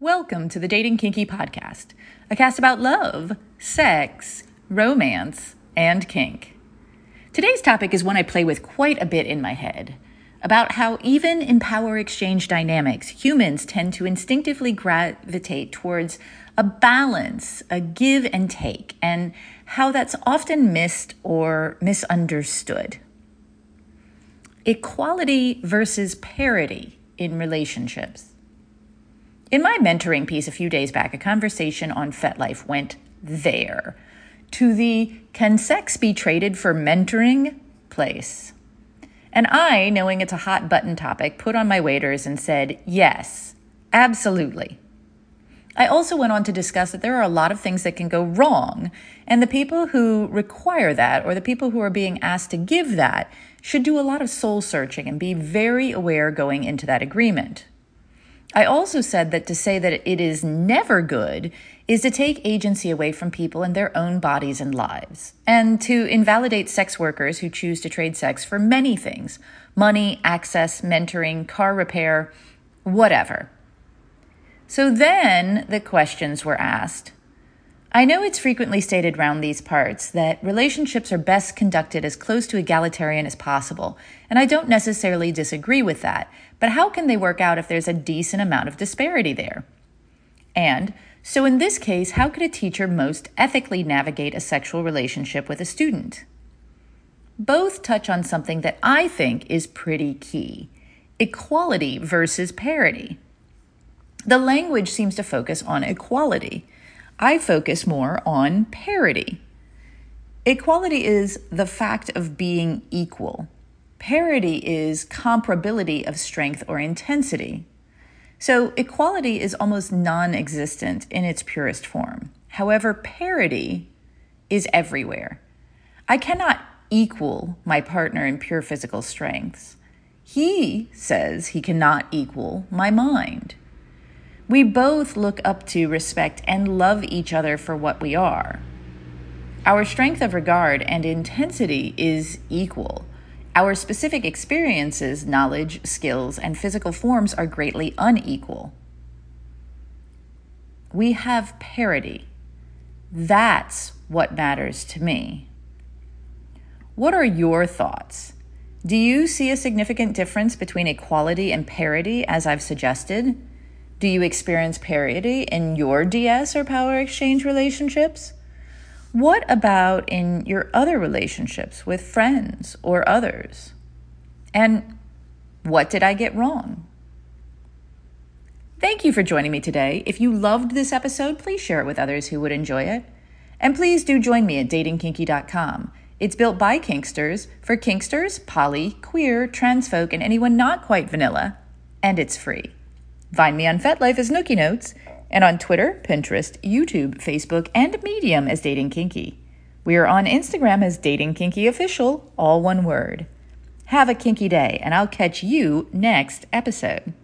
Welcome to the Dating Kinky Podcast, a cast about love, sex, romance, and kink. Today's topic is one I play with quite a bit in my head about how, even in power exchange dynamics, humans tend to instinctively gravitate towards a balance, a give and take, and how that's often missed or misunderstood. Equality versus parity in relationships. In my mentoring piece a few days back, a conversation on FetLife went there to the can sex be traded for mentoring place. And I, knowing it's a hot button topic, put on my waders and said, yes, absolutely. I also went on to discuss that there are a lot of things that can go wrong, and the people who require that, or the people who are being asked to give that, should do a lot of soul searching and be very aware going into that agreement. I also said that to say that it is never good is to take agency away from people and their own bodies and lives, and to invalidate sex workers who choose to trade sex for many things money, access, mentoring, car repair, whatever. So then the questions were asked. I know it's frequently stated round these parts that relationships are best conducted as close to egalitarian as possible, and I don't necessarily disagree with that, but how can they work out if there's a decent amount of disparity there? And so, in this case, how could a teacher most ethically navigate a sexual relationship with a student? Both touch on something that I think is pretty key equality versus parity. The language seems to focus on equality. I focus more on parity. Equality is the fact of being equal. Parity is comparability of strength or intensity. So, equality is almost non existent in its purest form. However, parity is everywhere. I cannot equal my partner in pure physical strengths. He says he cannot equal my mind. We both look up to, respect, and love each other for what we are. Our strength of regard and intensity is equal. Our specific experiences, knowledge, skills, and physical forms are greatly unequal. We have parity. That's what matters to me. What are your thoughts? Do you see a significant difference between equality and parity, as I've suggested? Do you experience parity in your DS or power exchange relationships? What about in your other relationships with friends or others? And what did I get wrong? Thank you for joining me today. If you loved this episode, please share it with others who would enjoy it. And please do join me at datingkinky.com. It's built by Kinksters for Kinksters, poly, queer, trans folk, and anyone not quite vanilla, and it's free. Find me on FetLife as Nookie Notes and on Twitter, Pinterest, YouTube, Facebook, and Medium as Dating Kinky. We are on Instagram as Dating Kinky Official, all one word. Have a kinky day, and I'll catch you next episode.